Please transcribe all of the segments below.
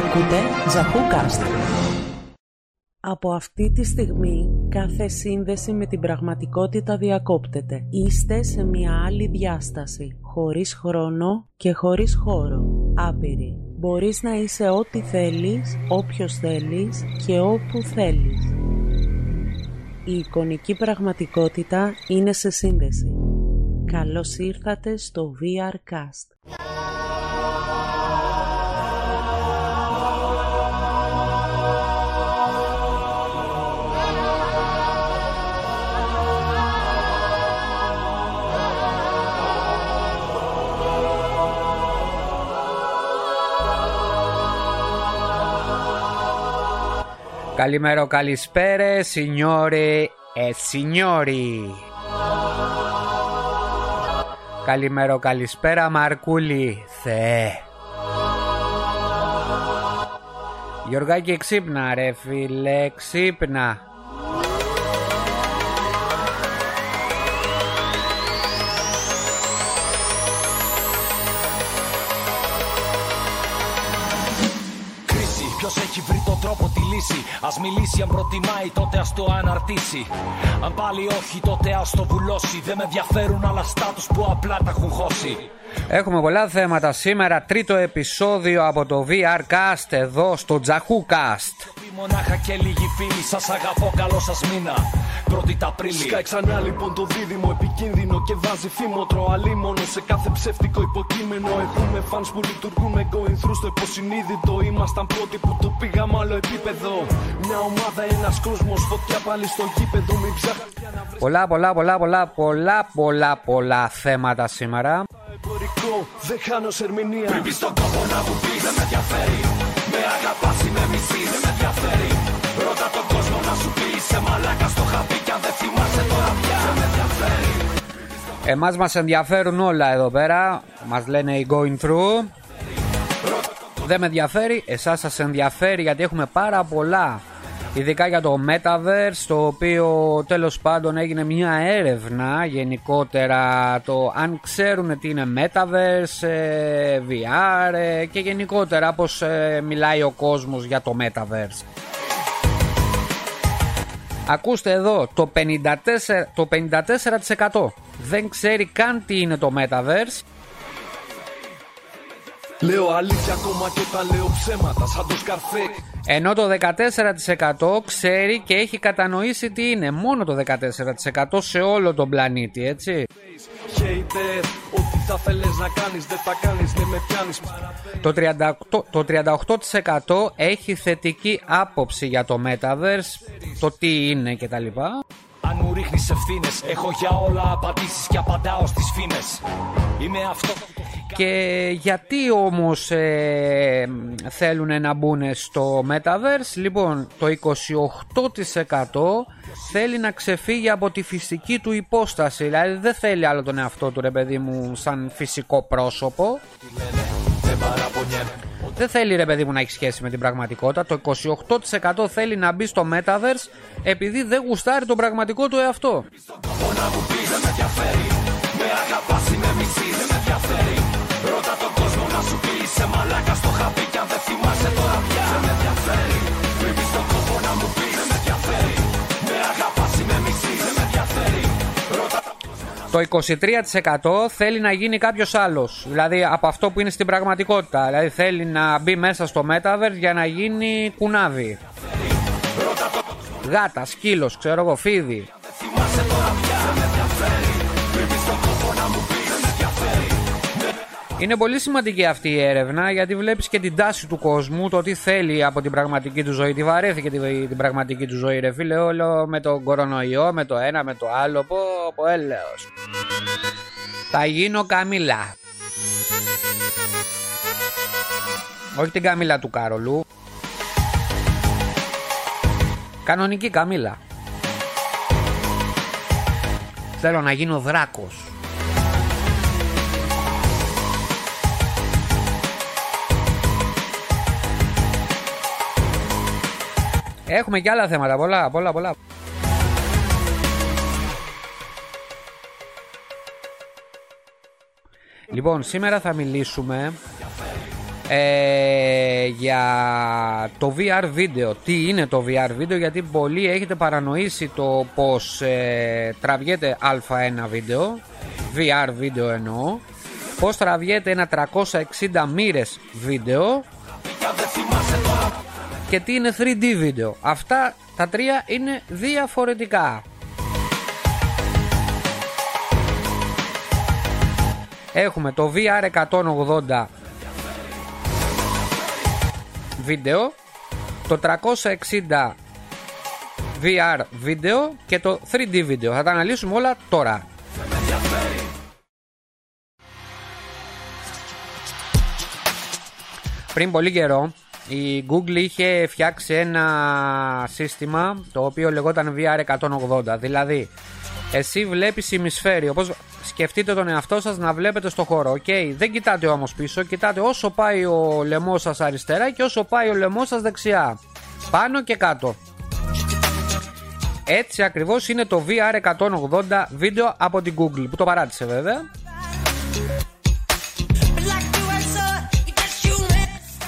Ακούτε Ζαχούκαστ. Από αυτή τη στιγμή κάθε σύνδεση με την πραγματικότητα διακόπτεται. Είστε σε μια άλλη διάσταση, χωρίς χρόνο και χωρίς χώρο. Άπειρη. Μπορείς να είσαι ό,τι θέλεις, όποιος θέλεις και όπου θέλεις. Η εικονική πραγματικότητα είναι σε σύνδεση. Καλώς ήρθατε στο VRCast. Καλημέρα, καλησπέρα, signore e signori. Καλημέρα, καλησπέρα, Μαρκούλη, Θεέ. Γιωργάκη, ξύπνα ρε φίλε, ξύπνα. Α μιλήσει αν προτιμάει, τότε ας το αναρτήσει. Αν πάλι όχι, τότε ας το βουλώσει. Δεν με ενδιαφέρουν άλλα στάτους που απλά τα έχουν χώσει. Έχουμε πολλά θέματα σήμερα. Τρίτο επεισόδιο από το VRcast εδώ στο Cast. Μονάχα και λίγοι φίλοι, σας αγαπώ, καλό σας μήνα. Πρώτη τα Απρίλη. Σκάει ξανά λοιπόν το δίδυμο επικίνδυνο και βάζει φήμοτρο. Αλίμονο σε κάθε ψεύτικο υποκείμενο. Έχουμε fans που λειτουργούν με going through στο υποσυνείδητο. Ήμασταν πρώτοι που το πήγαμε άλλο επίπεδο. Μια ομάδα, ένας κόσμος, φωτιά πάλι στο γήπεδο. Μην ψάχνετε Πολλά, πολλά, πολλά, πολλά, πολλά, πολλά, πολλά θέματα σήμερα. Εμπορικό, δεν χάνω ερμηνεία. Πριν πει στον κόπο να μου πεις, δεν με ενδιαφέρει. Με αγαπάς ή με μισής, δεν με ενδιαφέρει. Ρώτα τον κόσμο να σου πεις, σε μαλάκα στο χαπί. Κι αν δεν θυμάσαι τώρα πια, δεν με ενδιαφέρει. Εμάς μας ενδιαφέρουν όλα εδώ πέρα Μας λένε οι going through Δεν με ενδιαφέρει Εσάς σας ενδιαφέρει γιατί έχουμε πάρα πολλά Ειδικά για το Metaverse Το οποίο τέλος πάντων έγινε μια έρευνα Γενικότερα το αν ξέρουν τι είναι Metaverse ε, VR ε, Και γενικότερα πως ε, μιλάει ο κόσμος για το Metaverse Ακούστε εδώ, το 54%, το 54% δεν ξέρει καν τι είναι το Metaverse. Λέω αλήθεια ακόμα και τα λέω ψέματα σαν το σκαρφέ. Ενώ το 14% ξέρει και έχει κατανοήσει τι είναι. Μόνο το 14% σε όλο τον πλανήτη, έτσι. Hater, ό,τι θα θέλεις να κάνεις δεν θα κάνεις, δεν με πιάνεις Το 38%, το 38% έχει θετική άποψη για το Metaverse, το τι είναι κτλ. Αν μου ρίχνεις ευθύνες, έχω για όλα απαντήσεις και απαντάω στις φήμες. Είμαι αυτό και γιατί όμως ε, θέλουν να μπουν στο Metaverse; Λοιπόν το 28% θέλει να ξεφύγει από τη φυσική του υπόσταση Δηλαδή δεν θέλει άλλο τον εαυτό του ρε παιδί μου σαν φυσικό πρόσωπο δεν θέλει ρε παιδί μου να έχει σχέση με την πραγματικότητα. Το 28% θέλει να μπει στο Metaverse επειδή δεν γουστάρει τον πραγματικό του εαυτό. Το 23% θέλει να γίνει κάποιος άλλος. Δηλαδή από αυτό που είναι στην πραγματικότητα. Δηλαδή θέλει να μπει μέσα στο Metaverse για να γίνει κουνάβι. Γάτας, σκύλος, ξέρω εγώ, φίδι. Είναι πολύ σημαντική αυτή η έρευνα γιατί βλέπεις και την τάση του κόσμου, το τι θέλει από την πραγματική του ζωή. Τι βαρέθηκε την, πραγματική του ζωή, ρε φίλε, όλο με τον κορονοϊό, με το ένα, με το άλλο. Πω, πω, έλεος. Θα γίνω Καμίλα. Όχι την Καμίλα του Κάρολου. Κανονική Καμίλα. Θέλω να γίνω δράκος. Έχουμε και άλλα θέματα, πολλά, πολλά, πολλά. Λοιπόν, σήμερα θα μιλήσουμε ε, για το VR βίντεο. Τι είναι το VR βίντεο, γιατί πολλοί έχετε παρανοήσει το πως ε, τραβιέται α1 βίντεο, VR βίντεο εννοώ, πως τραβιέται ένα 360 μοίρες βίντεο και τι είναι 3D βίντεο. Αυτά τα τρία είναι διαφορετικά. Έχουμε το VR 180 βίντεο, το 360 VR βίντεο και το 3D βίντεο. Θα τα αναλύσουμε όλα τώρα. Πριν πολύ καιρό η Google είχε φτιάξει ένα σύστημα το οποίο λεγόταν VR 180. Δηλαδή, εσύ βλέπεις ημισφαίρι, όπως σκεφτείτε τον εαυτό σας να βλέπετε στο χώρο. Ok, okay, δεν κοιτάτε όμως πίσω, κοιτάτε όσο πάει ο λαιμός σας αριστερά και όσο πάει ο λαιμός σας δεξιά. Πάνω και κάτω. Έτσι ακριβώς είναι το VR 180 βίντεο από την Google που το παράτησε βέβαια.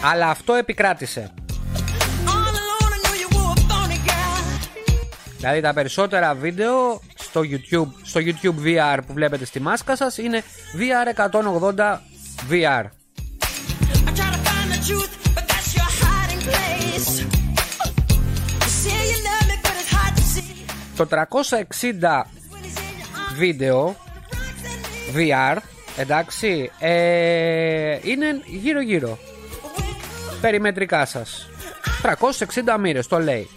Αλλά αυτό επικράτησε. Δηλαδή τα περισσότερα βίντεο στο YouTube, στο YouTube VR που βλέπετε στη μάσκα σας είναι VR 180 VR. Το 360 βίντεο VR εντάξει ε, είναι γύρω γύρω περιμετρικά σας 360 μοίρες το λέει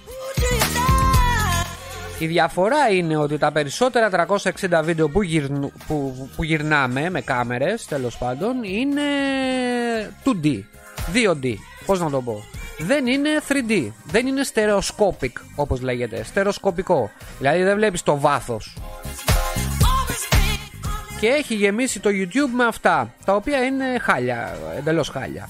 η διαφορά είναι ότι τα περισσότερα 360 βίντεο που, που, που γυρνάμε με κάμερες τέλος πάντων είναι 2D, 2D, πώς να το πω. Δεν είναι 3D, δεν είναι stereoscopic όπως λέγεται, στερεοσκοπικό. Δηλαδή δεν βλέπεις το βάθος. Και έχει γεμίσει το YouTube με αυτά, τα οποία είναι χάλια, εντελώς χάλια.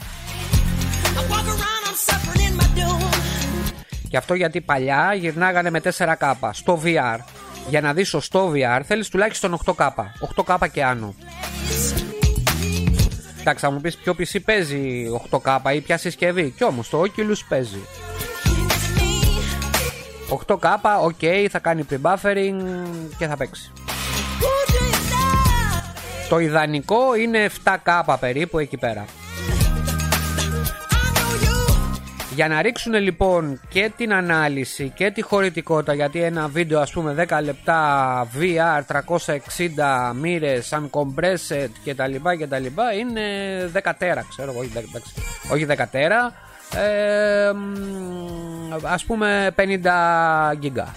Και αυτό γιατί παλιά γυρνάγανε με 4K στο VR. Για να δεις σωστό VR θέλεις τουλάχιστον 8K. 8K και άνω. Εντάξει, θα μου πεις ποιο PC παίζει 8K ή ποια συσκευή; Κι όμως το Oculus παίζει. 8K, ok, θα κάνει pre-buffering και θα παίξει. Το ιδανικό είναι 7K περίπου εκεί πέρα. Για να ρίξουν λοιπόν και την ανάλυση και τη χωρητικότητα γιατί ένα βίντεο ας πούμε 10 λεπτά VR 360 μοίρες uncompressed και τα λοιπά και τα λοιπά είναι 10 τέρα ξέρω όχι, όχι 10 τέρα ε, ας πούμε 50 γίγκα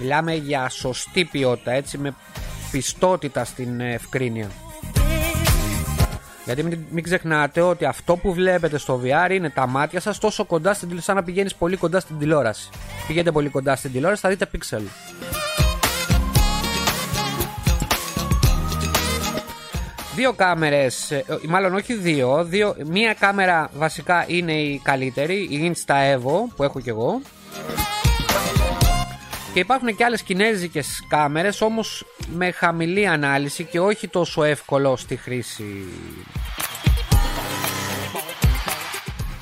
Μιλάμε για σωστή ποιότητα έτσι με πιστότητα στην ευκρίνεια γιατί μην, μην ξεχνάτε ότι αυτό που βλέπετε στο VR είναι τα μάτια σας τόσο κοντά στην τηλεόραση, σαν να πηγαίνεις πολύ κοντά στην τηλεόραση. Πηγαίνετε πολύ κοντά στην τηλεόραση, θα δείτε πίξελ. Δύο κάμερες, ε, μάλλον όχι δύο, δύο, μία κάμερα βασικά είναι η καλύτερη, η Insta Evo που έχω και εγώ. Και υπάρχουν και άλλες κινέζικες κάμερες όμως με χαμηλή ανάλυση και όχι τόσο εύκολο στη χρήση.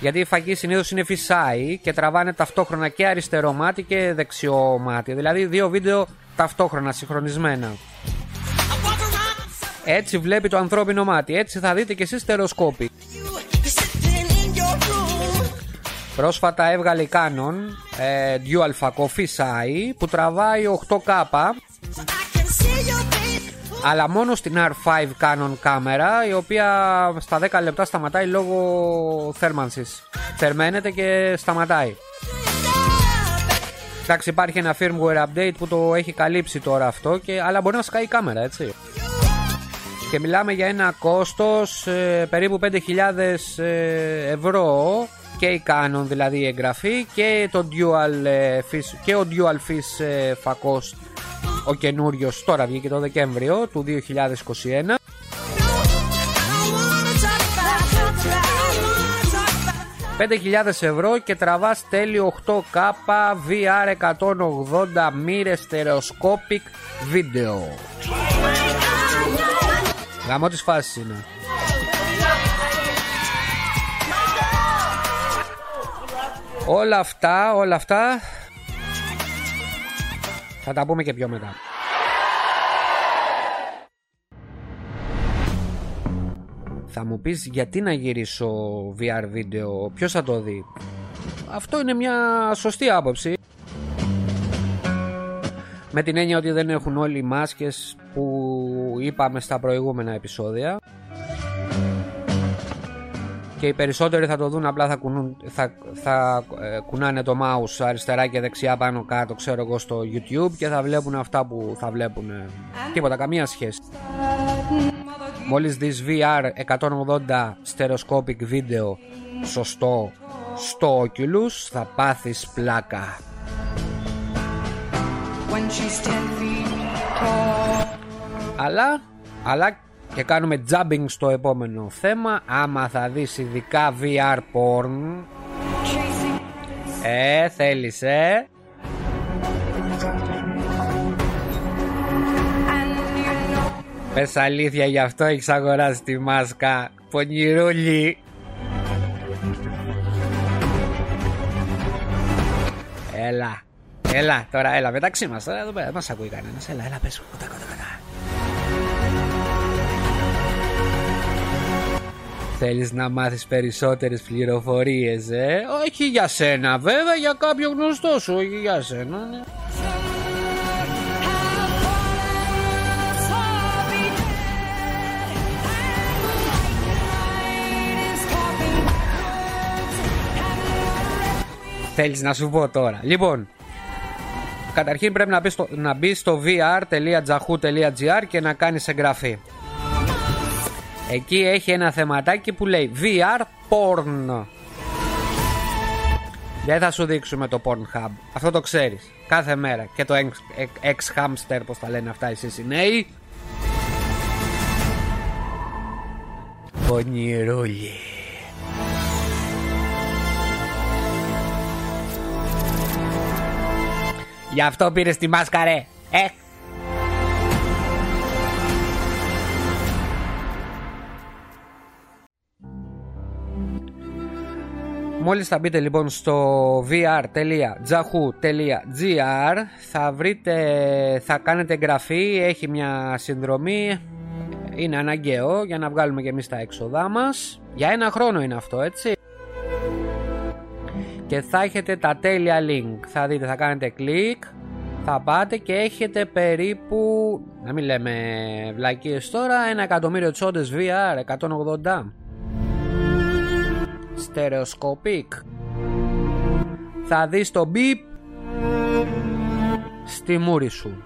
Γιατί η φακή συνήθως είναι φυσάει και τραβάνε ταυτόχρονα και αριστερό μάτι και δεξιό μάτι. Δηλαδή δύο βίντεο ταυτόχρονα συγχρονισμένα. Έτσι βλέπει το ανθρώπινο μάτι. Έτσι θα δείτε και εσείς στερεοσκόπη. Πρόσφατα έβγαλε η Canon ε, Dual Faco Fisheye που τραβάει 8K αλλά μόνο στην R5 Canon κάμερα η οποία στα 10 λεπτά σταματάει λόγω θέρμανσης. Θερμαίνεται και σταματάει. Εντάξει υπάρχει ένα firmware update που το έχει καλύψει τώρα αυτό και, αλλά μπορεί να σκάει η κάμερα έτσι. Και μιλάμε για ένα κόστος ε, περίπου 5.000 ε, ευρώ και η Canon δηλαδή η εγγραφή και, το dual, ε, fish, και ο Dual Fish ε, φακός ο καινούριος τώρα βγήκε το Δεκέμβριο του 2021 5.000 ευρώ και τραβάς τέλειο 8K VR 180 μοίρες στερεοσκόπικ βίντεο. Γαμό φάση είναι. Όλα αυτά, όλα αυτά θα τα πούμε και πιο μετά. Θα μου πεις γιατί να γυρίσω VR βίντεο, ποιος θα το δει; Αυτό είναι μια σωστή άποψη. Με την έννοια ότι δεν έχουν όλοι οι μάσκες που είπαμε στα προηγούμενα επεισόδια και οι περισσότεροι θα το δουν απλά θα, κουνούν, θα, θα ε, κουνάνε το mouse αριστερά και δεξιά πάνω κάτω ξέρω εγώ στο YouTube και θα βλέπουν αυτά που θα βλέπουν τίποτα καμία σχέση. Μόλις δεις VR 180 stereoscopic βίντεο σωστό στο Oculus θα πάθεις πλάκα. Αλλά, αλλά και κάνουμε jumping στο επόμενο θέμα. Άμα θα δεις ειδικά VR porn. Ε θέλεις ε; Πες αλήθεια γι' αυτό έχεις αγοράσει τη μάσκα. Πονηρούλη. Έλα. Έλα τώρα έλα μεταξύ μας. Τώρα εδώ πέρα δεν μας ακούει κανένας. Έλα έλα πες. Κοντά κοντά κοντά Θέλεις να μάθεις περισσότερες πληροφορίες, ε; Όχι για σένα, βέβαια, για κάποιο γνωστό σου, όχι για σένα, ναι. Θέλεις να σου πω τώρα. Λοιπόν, καταρχήν πρέπει να μπεις στο, να μπεις στο vr.jahu.gr και να κάνεις εγγραφή. Εκεί έχει ένα θεματάκι που λέει VR porn. Δεν θα σου δείξουμε το Pornhub. Αυτό το ξέρεις. Κάθε μέρα. Και το ex-hamster, πώς τα λένε αυτά εσείς οι νέοι. Πονηρούλη. Γι' αυτό πήρες τη μάσκα ρε. Ε, Μόλις θα μπείτε λοιπόν στο vr.jahu.gr θα βρείτε, θα κάνετε εγγραφή, έχει μια συνδρομή, είναι αναγκαίο για να βγάλουμε και εμείς τα έξοδά μας. Για ένα χρόνο είναι αυτό έτσι. Και θα έχετε τα τέλεια link. Θα δείτε, θα κάνετε κλικ, θα πάτε και έχετε περίπου, να μην λέμε βλακίες τώρα, ένα εκατομμύριο τσόντες VR 180. Stereoscopic Θα δεις το μπιπ Στη μούρη σου.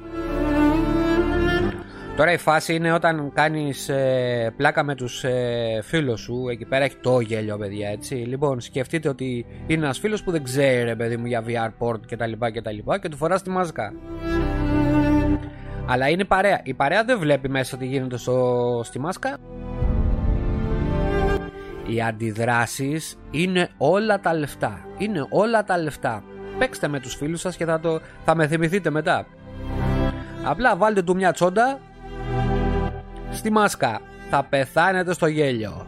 Τώρα η φάση είναι όταν κάνεις ε, πλάκα με τους ε, φίλους σου. Εκεί πέρα έχει το γέλιο παιδιά έτσι. Λοιπόν σκεφτείτε ότι είναι ένας φίλος που δεν ξέρει παιδί μου για VR port και τα λοιπά και τα λοιπά Και του φοράς τη μάζκα. Αλλά είναι παρέα. Η παρέα δεν βλέπει μέσα τι γίνεται στο, στη μάσκα οι αντιδράσεις είναι όλα τα λεφτά. Είναι όλα τα λεφτά. Παίξτε με τους φίλους σας και θα, το, θα με θυμηθείτε μετά. Απλά βάλτε του μια τσόντα στη μάσκα. Θα πεθάνετε στο γέλιο.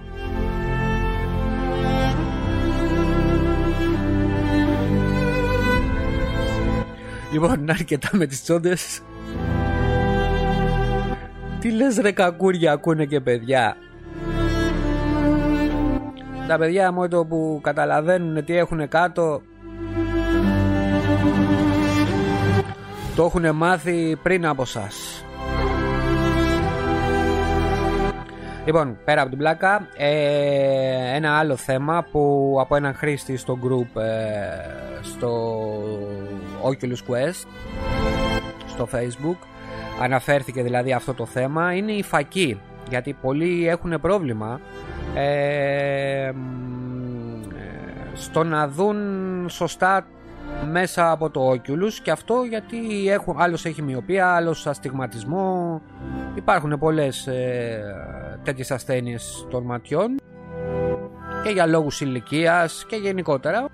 Λοιπόν, αρκετά με τις τσόντες. Τι λες ρε κακούρια ακούνε και παιδιά τα παιδιά μου το που καταλαβαίνουν τι έχουν κάτω. Το έχουν μάθει πριν από σας. Λοιπόν, πέρα από την πλάκα, ε, ένα άλλο θέμα που από έναν χρήστη στο group ε, στο Oculus Quest στο facebook αναφέρθηκε δηλαδή αυτό το θέμα είναι η φακή. Γιατί πολλοί έχουν πρόβλημα ε, στο να δουν σωστά μέσα από το Oculus και αυτό γιατί έχουν, άλλος έχει μοιοπία, άλλος αστιγματισμό. Υπάρχουν πολλές ε, τέτοιες ασθένειες των ματιών και για λόγους ηλικίας και γενικότερα.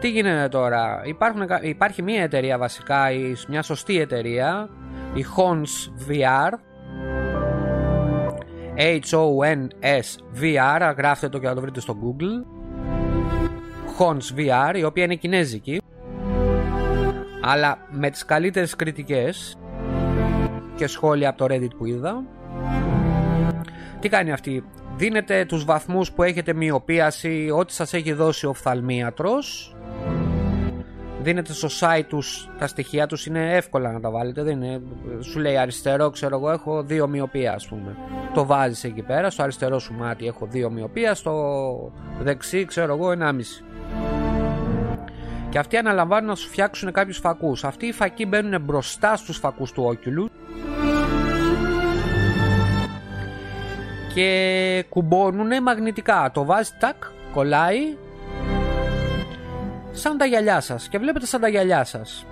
Τι γίνεται τώρα; Υπάρχουν, υπάρχει μια εταιρεία βασικά μια σωστή εταιρεία η Hons VR H-O-N-S-V-R Γράφτε το και να το βρείτε στο Google Hons VR, η οποία είναι κινέζικη, αλλά με τις καλύτερες κριτικές και σχόλια από το Reddit που είδα. Τι κάνει αυτή, δίνετε τους βαθμούς που έχετε μοιοπίαση, ό,τι σας έχει δώσει ο οφθαλμίατρος δίνετε στο site τους τα στοιχεία τους είναι εύκολα να τα βάλετε δεν είναι, σου λέει αριστερό ξέρω εγώ έχω δύο μοιοπία ας πούμε. Το βάζεις εκεί πέρα στο αριστερό σου μάτι έχω δύο μοιοπία στο δεξί ξέρω εγώ ενάμιση και αυτοί αναλαμβάνουν να σου φτιάξουν κάποιους φακούς. Αυτοί οι φακοί μπαίνουν μπροστά στους φακούς του Oculus και κουμπώνουν μαγνητικά. Το βάζεις τάκ κολλάει σαν τα γυαλιά σας. Και βλέπετε σαν τα γυαλιά σας.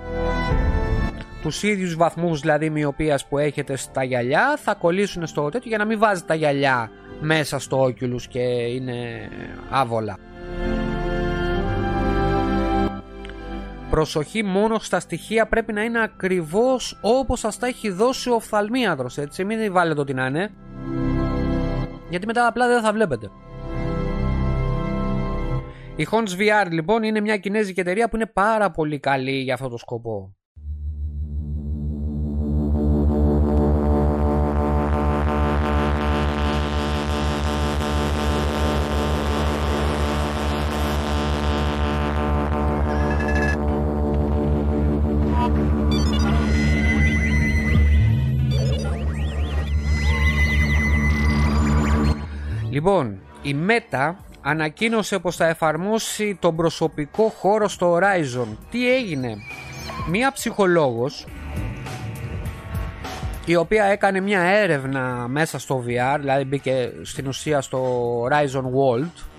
Τους ίδιους βαθμούς δηλαδή μοιοπίας που έχετε στα γυαλιά θα κολλήσουν στο τέτοιο για να μην βάζετε τα γυαλιά μέσα στο Oculus και είναι άβολα. Προσοχή μόνο στα στοιχεία πρέπει να είναι ακριβώς όπως σας τα έχει δώσει ο οφθαλμίατρος έτσι. Μην βάλετε ό,τι να είναι γιατί μετά απλά δεν θα βλέπετε η Hons VR λοιπόν είναι μια κινέζικη εταιρεία που είναι πάρα πολύ καλή για αυτό το σκοπό. Λοιπόν, η Meta ανακοίνωσε πως θα εφαρμόσει τον προσωπικό χώρο στο Horizon. Τι έγινε; Μία ψυχολόγος η οποία έκανε μια έρευνα μέσα στο VR, δηλαδή μπήκε στην ουσία στο Horizon World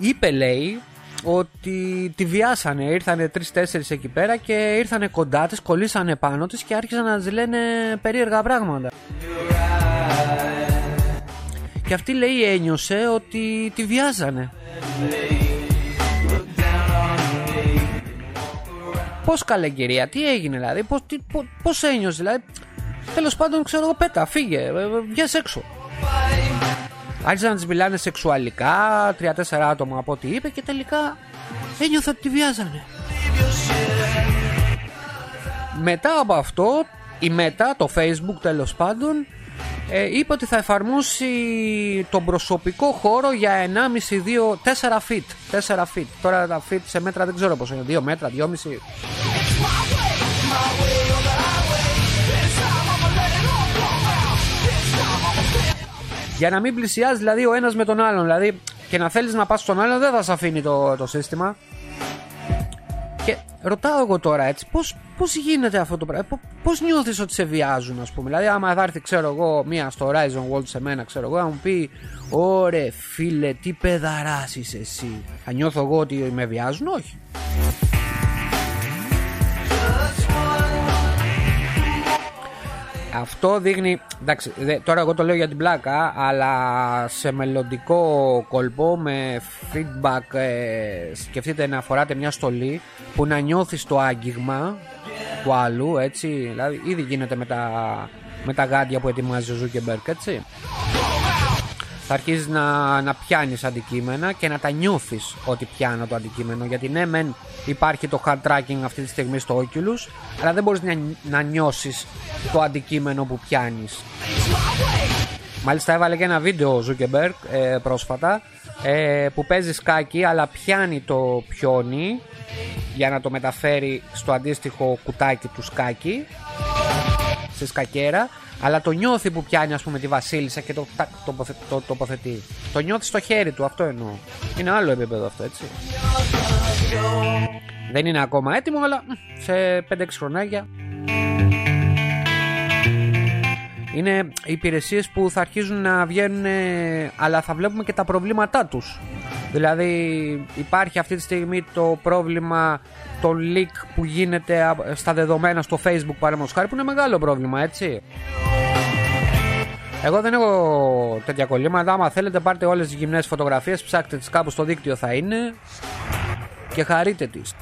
είπε λέει ότι τη βιάσανε, ήρθανε τρει-τέσσερι εκεί πέρα και ήρθανε κοντά της, κολλήσανε πάνω της και άρχισαν να της λένε περίεργα πράγματα. Και αυτή λέει ένιωσε ότι τη βιάζανε. Πώς καλέ κυρία, τι έγινε δηλαδή, πώς, τι, πώς, ένιωσε δηλαδή. Τέλος πάντων ξέρω εγώ πέτα, φύγε, ε, ε, βγες έξω. Άρχισαν να τις μιλάνε σεξουαλικά, τρία-τέσσερα άτομα από ό,τι είπε και τελικά ένιωθε ότι τη βιάζανε. Μετά από αυτό, η μετά, το facebook τέλος πάντων, ε, είπε ότι θα εφαρμόσει τον προσωπικό χώρο για 1,5-2, 4 feet. 4 feet. Τώρα τα feet σε μέτρα δεν ξέρω πόσο είναι. 2 μέτρα, 2,5. Για να μην πλησιάζει δηλαδή ο ένας με τον άλλον. Δηλαδή και να θέλεις να πας στον άλλον δεν θα σε αφήνει το, το σύστημα. Και ρωτάω εγώ τώρα έτσι, πώς, πώς γίνεται αυτό το πράγμα, πώς νιώθεις ότι σε βιάζουν ας πούμε, δηλαδή άμα θα έρθει ξέρω εγώ μία στο Horizon World σε μένα ξέρω εγώ, να μου πει ωρε φίλε τι παιδαράς είσαι εσύ, θα νιώθω εγώ ότι με βιάζουν, όχι. Αυτό δείχνει. Εντάξει, τώρα εγώ το λέω για την πλάκα, αλλά σε μελλοντικό κολπό με feedback ε, σκεφτείτε να φοράτε μια στολή που να νιώθει το άγγιγμα του άλλου, έτσι. Δηλαδή, ήδη γίνεται με τα, με τα γάντια που ετοιμάζει ο Ζούκερμπεργκ, έτσι θα αρχίσει να, να πιάνεις αντικείμενα και να τα νιώθεις ότι πιάνω το αντικείμενο. Γιατί ναι, μεν υπάρχει το hand tracking αυτή τη στιγμή στο Oculus, αλλά δεν μπορείς να, να νιώσεις το αντικείμενο που πιάνεις. Μάλιστα έβαλε και ένα βίντεο ο Zuckerberg ε, πρόσφατα ε, που παίζει σκάκι αλλά πιάνει το πιόνι για να το μεταφέρει στο αντίστοιχο κουτάκι του σκάκι στη σκακέρα αλλά το νιώθει που πιάνει, ας πούμε, τη Βασίλισσα και το, το, το, το τοποθετεί. Το νιώθει στο χέρι του, αυτό εννοώ. Είναι άλλο επίπεδο αυτό, έτσι. Δεν είναι ακόμα έτοιμο, αλλά σε 5-6 χρονάκια. Είναι υπηρεσίες που θα αρχίζουν να βγαίνουν αλλά θα βλέπουμε και τα προβλήματά τους δηλαδή υπάρχει αυτή τη στιγμή το πρόβλημα το leak που γίνεται στα δεδομένα στο facebook παραδείγματος χάρη που είναι μεγάλο πρόβλημα έτσι εγώ δεν έχω τέτοια κολλήματα. Άμα θέλετε, πάρτε όλες τις γυμνές φωτογραφίες, ψάξτε τις κάπου στο δίκτυο θα είναι και χαρείτε τις.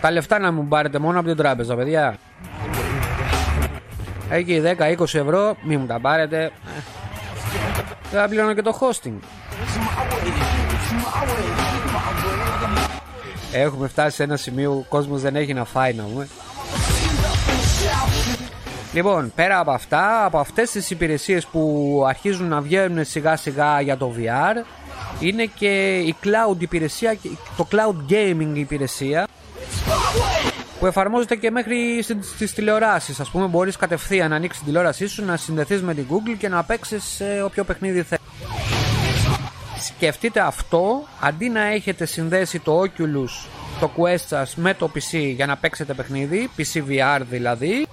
Τα λεφτά να μου πάρετε μόνο από την τράπεζα, παιδιά. Εκεί 10-20 ευρώ, μην μου τα πάρετε. Δεν θα πληρώνω και το hosting. Έχουμε φτάσει σε ένα σημείο που ο κόσμος δεν έχει να φάει να πούμε. Λοιπόν, πέρα από αυτά, από αυτές τις υπηρεσίες που αρχίζουν να βγαίνουν σιγά σιγά για το VR, είναι και η cloud υπηρεσία, το cloud gaming υπηρεσία, που εφαρμόζεται και μέχρι στις τηλεοράσεις. Ας πούμε μπορείς κατευθείαν να ανοίξεις την τηλεόρασή σου, να συνδεθείς με την Google και να παίξεις σε όποιο παιχνίδι θέλεις. Σκεφτείτε αυτό, αντί να έχετε συνδέσει το Oculus, το Quest σας με το PC για να παίξετε παιχνίδι, PC VR δηλαδή,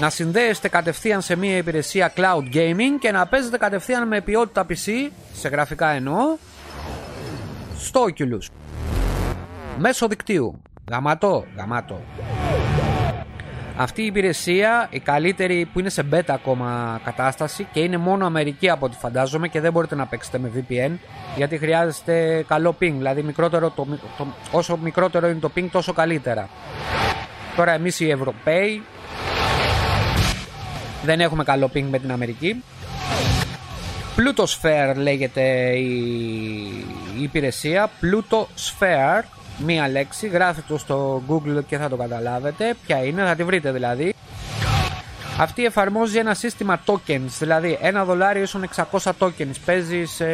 να συνδέεστε κατευθείαν σε μια υπηρεσία cloud gaming και να παίζετε κατευθείαν με ποιότητα PC, σε γραφικά εννοώ, στο Oculus. Μέσω δικτύου. Γαμάτο, γαμάτο. Αυτή η υπηρεσία, η καλύτερη που είναι σε beta ακόμα κατάσταση και είναι μόνο Αμερική από ό,τι φαντάζομαι και δεν μπορείτε να παίξετε με VPN γιατί χρειάζεστε καλό ping, δηλαδή μικρότερο το, το, όσο μικρότερο είναι το ping τόσο καλύτερα. Τώρα εμείς οι Ευρωπαίοι δεν έχουμε καλό ping με την Αμερική. Pluto Sphere λέγεται η, η υπηρεσία. Pluto Sphere, μία λέξη. Γράφετε το στο Google και θα το καταλάβετε. Ποια είναι, θα τη βρείτε δηλαδή. Αυτή εφαρμόζει ένα σύστημα tokens, δηλαδή ένα δολάριο ίσον 600 tokens. Παίζει σε,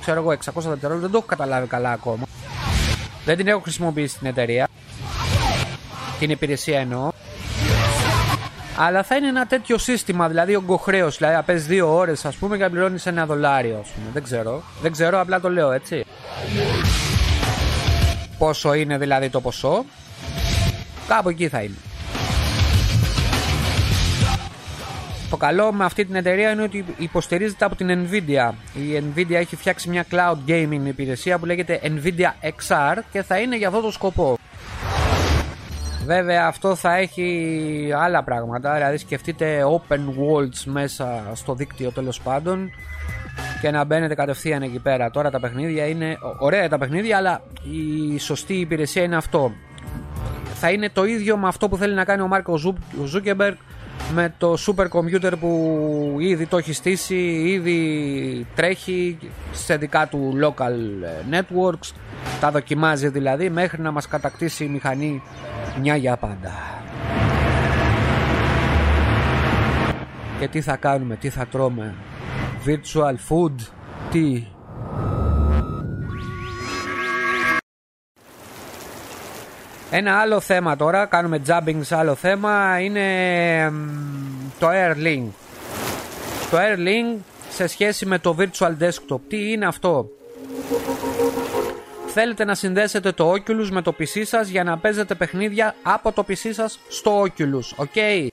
ξέρω εγώ, 600 δευτερόλεπτα. Δεν το έχω καταλάβει καλά ακόμα. Δεν την έχω χρησιμοποιήσει στην εταιρεία. Την υπηρεσία εννοώ. Αλλά θα είναι ένα τέτοιο σύστημα, δηλαδή ογκοχρέος. Δηλαδή, να παίζεις δύο ώρες, ας πούμε, και να πληρώνεις ένα δολάριο, ας πούμε. Δεν ξέρω. Δεν ξέρω, απλά το λέω έτσι. Πόσο είναι δηλαδή το ποσό. Κάπου εκεί θα είναι. Το καλό με αυτή την εταιρεία είναι ότι υποστηρίζεται από την Nvidia. Η Nvidia έχει φτιάξει μια cloud gaming υπηρεσία που λέγεται Nvidia XR και θα είναι για αυτό το σκοπό. Βέβαια αυτό θα έχει άλλα πράγματα, δηλαδή σκεφτείτε open worlds μέσα στο δίκτυο τέλος πάντων και να μπαίνετε κατευθείαν εκεί πέρα. Τώρα τα παιχνίδια είναι ωραία τα παιχνίδια, αλλά η σωστή υπηρεσία είναι αυτό. Θα είναι το ίδιο με αυτό που θέλει να κάνει ο Μαρκ Ζούκερμπεργκ με το super computer που ήδη το έχει στήσει, ήδη τρέχει σε δικά του local networks, τα δοκιμάζει δηλαδή μέχρι να μας κατακτήσει η μηχανή μια για πάντα. Και τι θα κάνουμε, τι θα τρώμε, virtual food, τι... Ένα άλλο θέμα τώρα, κάνουμε jumping σε άλλο θέμα, είναι το Airlink. Το Airlink σε σχέση με το Virtual Desktop. Τι είναι αυτό; Θέλετε να συνδέσετε το Oculus με το PC σας για να παίζετε παιχνίδια από το PC σας στο Oculus. Ok; Okay?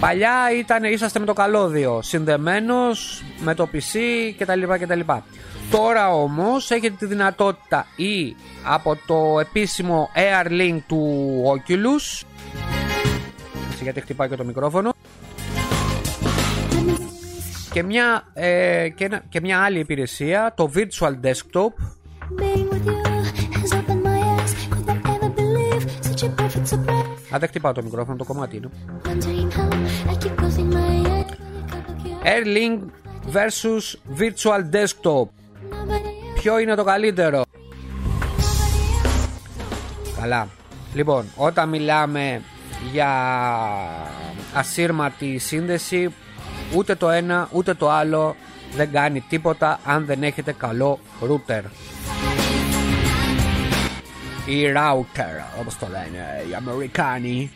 Παλιά ήταν, είσαστε με το καλώδιο συνδεμένος με το PC κτλ. κτλ. Τώρα όμως έχετε τη δυνατότητα ή από το επίσημο Airlink του Oculus γιατί χτυπάει και το μικρόφωνο και μια, ε, και, και μια άλλη υπηρεσία το Virtual Desktop Α, δεν χτυπάω το μικρόφωνο, το κομμάτι είναι. Airlink versus Virtual Desktop. Ποιο είναι το καλύτερο; Καλά. Λοιπόν, όταν μιλάμε για ασύρματη σύνδεση, ούτε το ένα ούτε το άλλο δεν κάνει τίποτα αν δεν έχετε καλό router ή router όπως το λένε οι Αμερικάνοι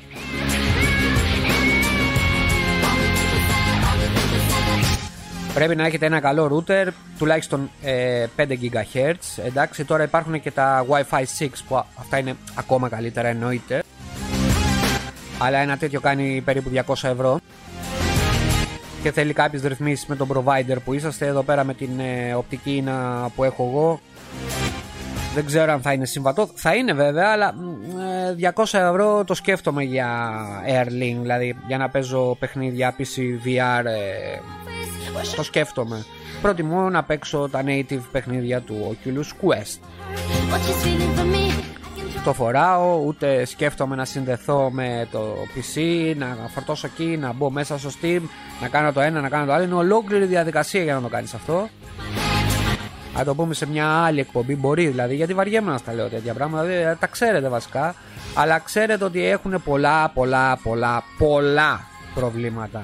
Πρέπει να έχετε ένα καλό router, τουλάχιστον 5 ε, GHz. Εντάξει, τώρα υπάρχουν και τα Wi-Fi 6 που αυτά είναι ακόμα καλύτερα εννοείται. Αλλά ένα τέτοιο κάνει περίπου 200 ευρώ. Και θέλει κάποιες ρυθμίσεις με τον provider που είσαστε. Εδώ πέρα με την ε, οπτική που έχω εγώ δεν ξέρω αν θα είναι συμβατό. Θα είναι βέβαια, αλλά 200 ε, ευρώ το σκέφτομαι για Airlink, δηλαδή για να παίζω παιχνίδια PC VR. Ε, το σκέφτομαι. Προτιμώ να παίξω τα native παιχνίδια του Oculus Quest. το φοράω, ούτε σκέφτομαι να συνδεθώ με το PC, να φορτώσω εκεί, να μπω μέσα στο Steam, να κάνω το ένα, να κάνω το άλλο. Είναι ολόκληρη διαδικασία για να το κάνεις αυτό. Αν το πούμε σε μια άλλη εκπομπή, μπορεί δηλαδή, γιατί βαριέμαι να στα λέω τέτοια πράγματα. Δηλαδή, τα ξέρετε βασικά, αλλά ξέρετε ότι έχουν πολλά, πολλά, πολλά, πολλά προβλήματα.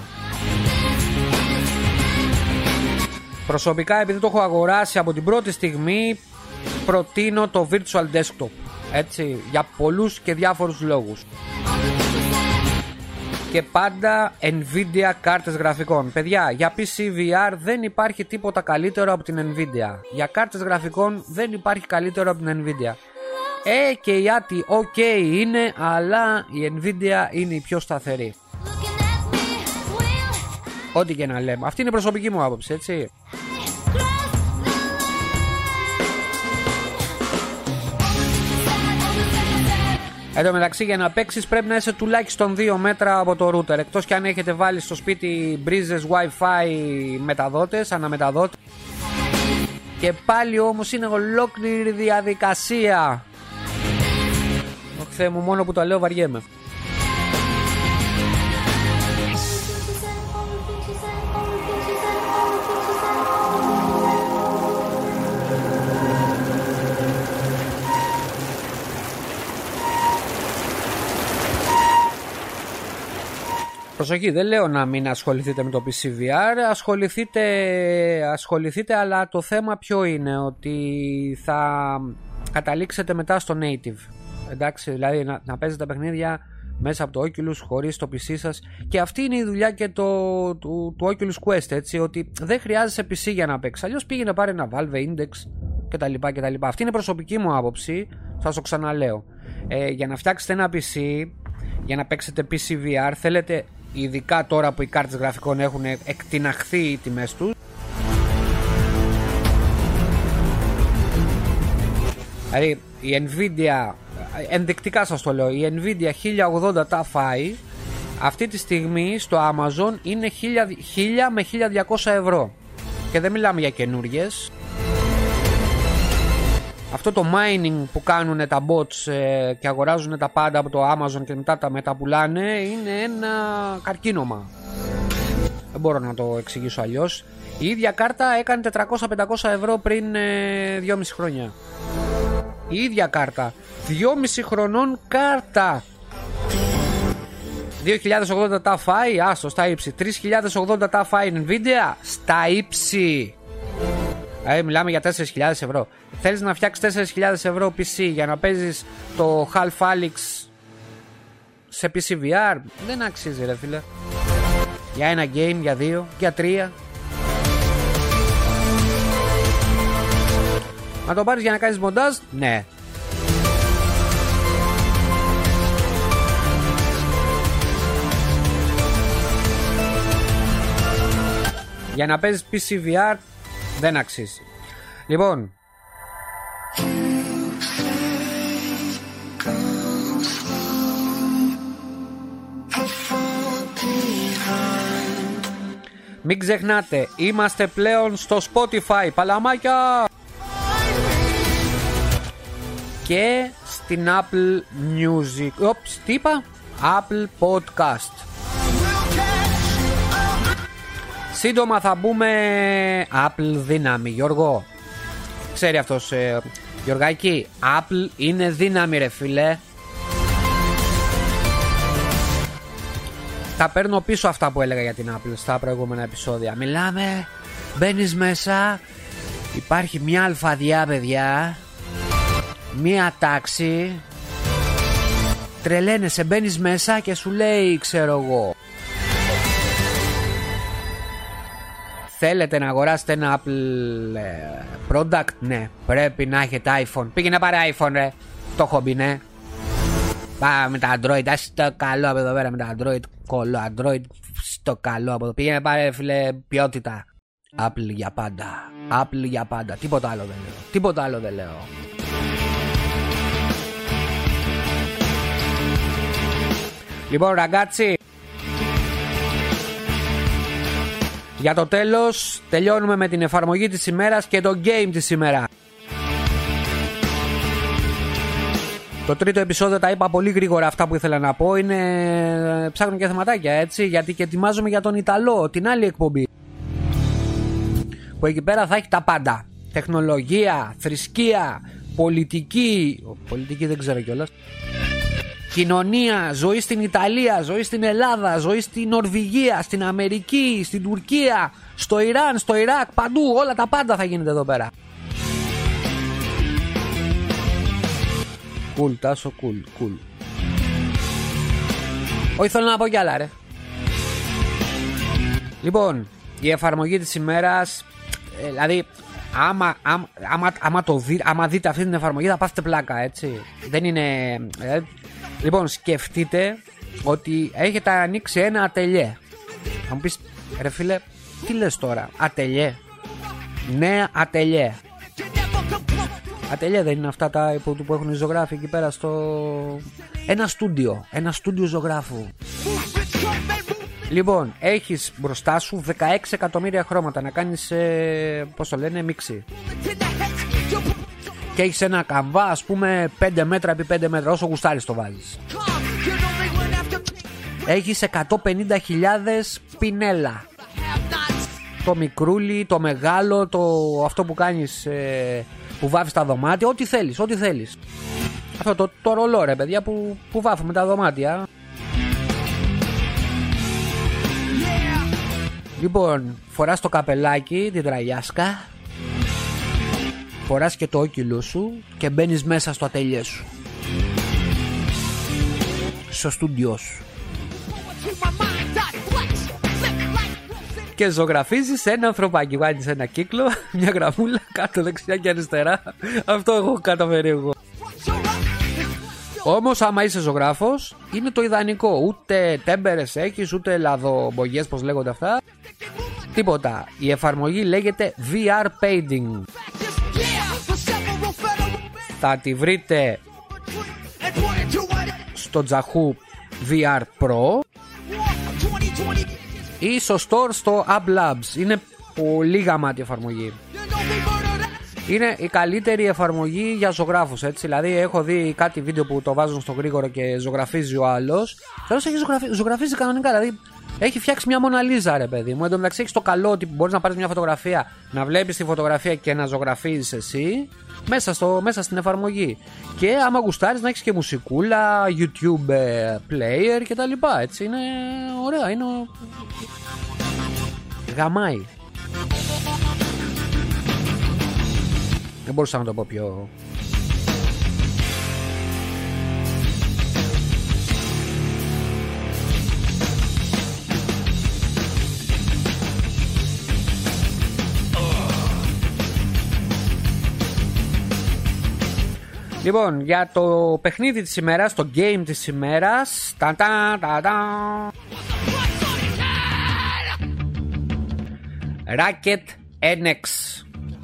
Προσωπικά επειδή το έχω αγοράσει από την πρώτη στιγμή προτείνω το Virtual Desktop έτσι, για πολλούς και διάφορους λόγους και πάντα Nvidia κάρτες γραφικών παιδιά για PC VR δεν υπάρχει τίποτα καλύτερο από την Nvidia για κάρτες γραφικών δεν υπάρχει καλύτερο από την Nvidia ε και η ATI ok είναι αλλά η Nvidia είναι η πιο σταθερή Ό,τι και να λέμε. Αυτή είναι η προσωπική μου άποψη, έτσι. Εν τω μεταξύ για να παίξεις πρέπει να είσαι τουλάχιστον 2 μέτρα από το router. Εκτός και αν έχετε βάλει στο σπίτι μπρίζε Wi-Fi μεταδότες, αναμεταδότες. Και πάλι όμως είναι ολόκληρη διαδικασία. Θεέ μου, μόνο που το λέω βαριέμαι. Προσοχή, δεν λέω να μην ασχοληθείτε με το PCVR, ασχοληθείτε, ασχοληθείτε αλλά το θέμα ποιο είναι, ότι θα καταλήξετε μετά στο native. Εντάξει, δηλαδή να, να παίζετε παιχνίδια μέσα από το Oculus χωρίς το PC σας και αυτή είναι η δουλειά και το, του, του Oculus Quest έτσι ότι δεν χρειάζεσαι PC για να παίξεις αλλιώς πήγαινε πάρε ένα Valve Index κτλ. κτλ. Αυτή είναι η προσωπική μου άποψη, θα το ξαναλέω. Ε, για να φτιάξετε ένα PC, για να παίξετε PC VR θέλετε ειδικά τώρα που οι κάρτες γραφικών έχουν εκτιναχθεί οι τιμές τους. Δηλαδή η Nvidia ενδεικτικά σας το λέω η Nvidia 1080 Ti αυτή τη στιγμή στο Amazon είναι 1000, 1000 με 1200 ευρώ. Και δεν μιλάμε για καινούριες αυτό το mining που κάνουν τα bots ε, και αγοράζουν τα πάντα από το Amazon και μετά τα μεταπουλάνε είναι ένα καρκίνωμα. Δεν μπορώ να το εξηγήσω αλλιώς. Η ίδια κάρτα έκανε 400-500 ευρώ πριν ε, 2,5 χρόνια. Η ίδια κάρτα. 2,5 χρονών κάρτα. 2080 τα φάει, άστο στα ύψη. 3080 τα φάει Nvidia, στα ύψη. Ε, μιλάμε για 4.000 ευρώ. Θέλεις να φτιάξεις 4.000 ευρώ PC για να παίζεις το Half Alyx σε PC VR. Δεν αξίζει ρε φίλε. Για ένα game, για δύο, για τρία. Να το πάρεις για να κάνεις μοντάζ, ναι. Για να παίζεις PC VR δεν αξίζει. Λοιπόν. Μην ξεχνάτε, είμαστε πλέον στο Spotify, παλαμάκια! Και στην Apple Music. Οπς, τι είπα; Apple Podcast. Σύντομα θα μπούμε Apple δύναμη Γιώργο. Ξέρει αυτός ε, Γιωργάκη Apple είναι δύναμη ρε φίλε. Θα παίρνω πίσω αυτά που έλεγα για την Apple στα προηγούμενα επεισόδια. Μιλάμε Μπαίνεις μέσα. Υπάρχει μια αλφαδιά παιδιά. Μια τάξη. Τρελαίνεσαι μπαίνεις μέσα και σου λέει ξέρω εγώ Θέλετε να αγοράσετε ένα Apple ε, product, ναι. Πρέπει να έχετε iPhone. Πήγαινε πάρε iPhone, ρε. Το έχω μπει, ναι. Πάμε με τα Android. Ας το καλό από εδώ πέρα με τα Android. Κολό Android. Στο καλό από εδώ. Πήγαινε πάρε, φίλε, ποιότητα. Apple για πάντα. Apple για πάντα. Τίποτα άλλο δεν λέω. Τίποτα άλλο δεν λέω. Λοιπόν, ραγκάτσι, Για το τέλος τελειώνουμε με την εφαρμογή της ημέρας και το game της ημέρα. Το τρίτο επεισόδιο τα είπα πολύ γρήγορα αυτά που ήθελα να πω. Είναι. Ψάχνω και θεματάκια έτσι. Γιατί και ετοιμάζομαι για τον Ιταλό, την άλλη εκπομπή. Που εκεί πέρα θα έχει τα πάντα. Τεχνολογία, θρησκεία, πολιτική. Πολιτική δεν ξέρω κιόλας. Κοινωνία, ζωή στην Ιταλία, ζωή στην Ελλάδα, ζωή στην Νορβηγία, στην Αμερική, στην Τουρκία, στο Ιράν, στο Ιράκ, παντού. Όλα τα πάντα θα γίνεται εδώ πέρα. Κουλ, τάσο, κουλ, κουλ. Όχι, θέλω να πω κι άλλα, ρε. Λοιπόν, η εφαρμογή της ημέρας, ε, δηλαδή, άμα, άμα, άμα, άμα, το δει, άμα δείτε αυτή την εφαρμογή θα πάθετε πλάκα, έτσι. Δεν είναι... Ε, λοιπόν, σκεφτείτε ότι έχετε ανοίξει ένα ατελιέ. Θα μου πεις, ρε φίλε, τι λες τώρα, ατελιέ; Ναι, ατελιέ. Ατελεία δεν είναι αυτά τα που, που έχουν οι ζωγράφοι εκεί πέρα στο. Ένα στούντιο. Ένα στούντιο ζωγράφου. Λοιπόν, έχεις μπροστά σου 16 εκατομμύρια χρώματα να κάνεις, ε, πώς το λένε, μίξη. Και έχεις ένα καμβά, ας πούμε, 5 μέτρα επί 5 μέτρα, όσο γουστάρεις το βάζεις. Έχεις 150.000 πινέλα. Το μικρούλι, το μεγάλο, το, αυτό που κάνεις ε, που βάφεις τα δωμάτια, ό,τι θέλεις, ό,τι θέλεις. Αυτό το, το ρολό ρε παιδιά που, που βάφουμε τα δωμάτια. Λοιπόν, φοράς το καπελάκι, την τραγιάσκα Φοράς και το όκυλο σου και μπαίνεις μέσα στο ατελιέ σου Στο στούντιό σου και ζωγραφίζεις ένα ανθρωπάκι. Βάζεις ένα κύκλο, μια γραμμούλα κάτω δεξιά και αριστερά. Αυτό έχω καταφέρει εγώ. Όμως, άμα είσαι ζωγράφος, είναι το ιδανικό. Ούτε τέμπερες έχεις, ούτε λαδομπογιέ, πώς λέγονται αυτά. Τίποτα. Η εφαρμογή λέγεται VR Painting. Θα τη βρείτε στο Τζαχού VR Pro ή στο store στο App Labs. Είναι πολύ γαμάτη εφαρμογή. Είναι η καλύτερη εφαρμογή για ζωγράφους έτσι. Δηλαδή έχω δει κάτι βίντεο που το βάζουν στο γρήγορο και ζωγραφίζει ο άλλος Τέλος έχει ζωγραφίζει, ζωγραφίζει κανονικά. Δηλαδή έχει φτιάξει μια μοναλίζα ρε παιδί μου. Εν τω μεταξύ έχεις το καλό ότι μπορείς να πάρεις μια φωτογραφία, να βλέπεις τη φωτογραφία και να ζωγραφίζεις εσύ μέσα, στο, μέσα στην εφαρμογή. Και άμα γουστάρεις να έχεις και μουσικούλα, YouTube ε, player κτλ. Έτσι είναι ωραία. Είναι. Γαμάει. Δεν μπορούσα να το πω πιο Λοιπόν, για το παιχνίδι της ημέρας, το game της ημέρας τα, τα, τα, τα. Racket NX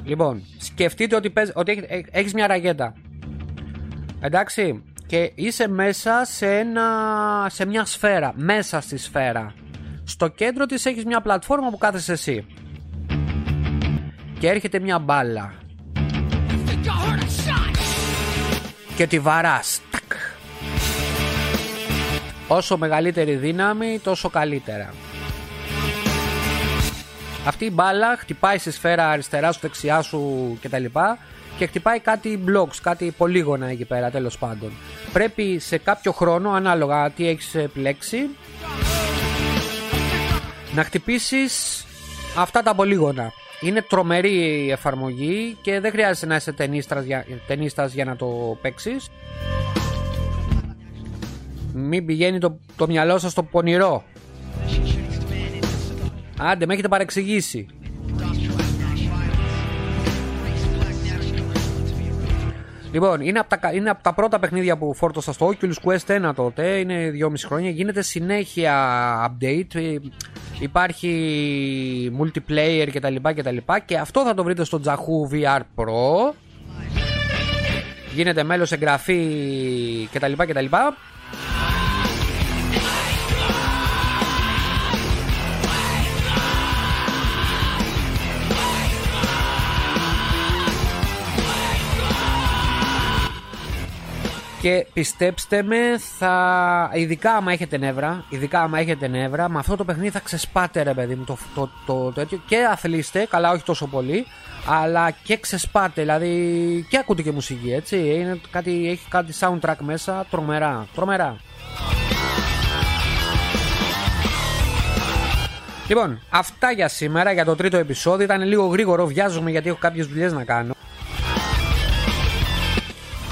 Λοιπόν, σκεφτείτε ότι, παίζ, ότι έχεις μια ραγέτα Εντάξει Και είσαι μέσα σε, ένα, σε μια σφαίρα Μέσα στη σφαίρα. Στο κέντρο της έχεις μια πλατφόρμα που κάθεσαι εσύ. Και έρχεται μια μπάλα και τη βαράς. Όσο μεγαλύτερη δύναμη, τόσο καλύτερα. Αυτή η μπάλα χτυπάει στη σφαίρα αριστερά σου, δεξιά σου κτλ. Και χτυπάει κάτι blocks, κάτι πολύγωνα εκεί πέρα τέλος πάντων. Πρέπει σε κάποιο χρόνο, ανάλογα τι έχεις επιλέξει, να χτυπήσεις αυτά τα πολύγωνα. Είναι τρομερή η εφαρμογή και δεν χρειάζεται να είσαι ταινίστας για, να το παίξεις. Μην πηγαίνει το, το μυαλό σας στο πονηρό. Άντε, με έχετε παρεξηγήσει. Λοιπόν, είναι από, τα, είναι από τα πρώτα παιχνίδια που φόρτωσα στο Oculus Quest 1 τότε, είναι 2,5 χρόνια. Γίνεται συνέχεια update. Υπάρχει multiplayer κτλ. Και, και αυτό θα το βρείτε στο Yahoo VR Pro. Γίνεται μέλος εγγραφή κτλ. κτλ. Και πιστέψτε με, θα... ειδικά άμα έχετε νεύρα, ειδικά άμα έχετε νεύρα, με αυτό το παιχνίδι θα ξεσπάτε ρε παιδί μου το, το, το, το, και αθλείστε, καλά όχι τόσο πολύ, αλλά και ξεσπάτε, δηλαδή και ακούτε και μουσική έτσι, είναι κάτι, έχει κάτι soundtrack μέσα, τρομερά, τρομερά. Λοιπόν, αυτά για σήμερα, για το τρίτο επεισόδιο. Ήταν λίγο γρήγορο, βιάζομαι γιατί έχω κάποιες δουλειές να κάνω.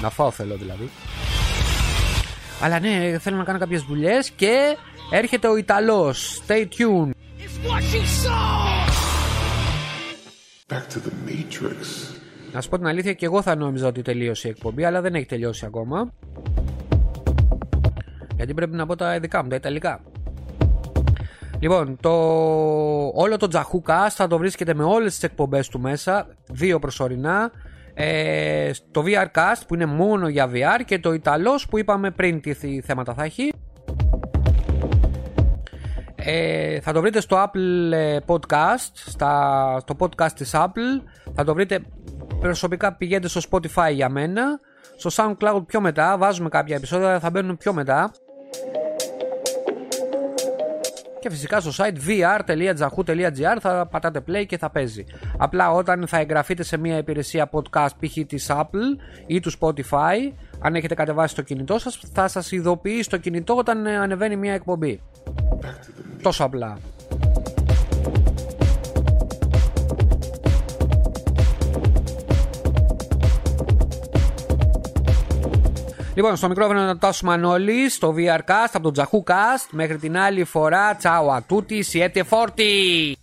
Να φάω θέλω δηλαδή. Αλλά ναι, θέλω να κάνω κάποιες δουλειές και έρχεται ο Ιταλός. Stay tuned. Back to the Matrix. Να σου πω την αλήθεια και εγώ θα νόμιζα ότι τελείωσε η εκπομπή αλλά δεν έχει τελειώσει ακόμα Γιατί πρέπει να πω τα δικά μου, τα ιταλικά Λοιπόν, το... όλο το Jahoo θα το βρίσκεται με όλες τις εκπομπές του μέσα Δύο προσωρινά ε, Το VRcast που είναι μόνο για VR Και το Ιταλός που είπαμε πριν τι θέματα θα έχει ε, θα το βρείτε στο Apple ε, Podcast, στα, στο podcast της Apple. Θα το βρείτε προσωπικά πηγαίνετε στο Spotify για μένα. Στο SoundCloud πιο μετά, βάζουμε κάποια επεισόδια, θα μπαίνουν πιο μετά. Και φυσικά στο site vr.jahu.gr θα πατάτε play και θα παίζει. Απλά όταν θα εγγραφείτε σε μια υπηρεσία podcast π.χ. της Apple ή του Spotify, αν έχετε κατεβάσει το κινητό σας, θα σας ειδοποιεί στο κινητό όταν ανεβαίνει μια εκπομπή. Τόσο απλά. Λοιπόν, στο μικρόφωνο είναι ο Τάσος Μανώλης, στο VRcast από τον Τζαχού Cast. Μέχρι την άλλη φορά, τσάου ατούτι, siete forti!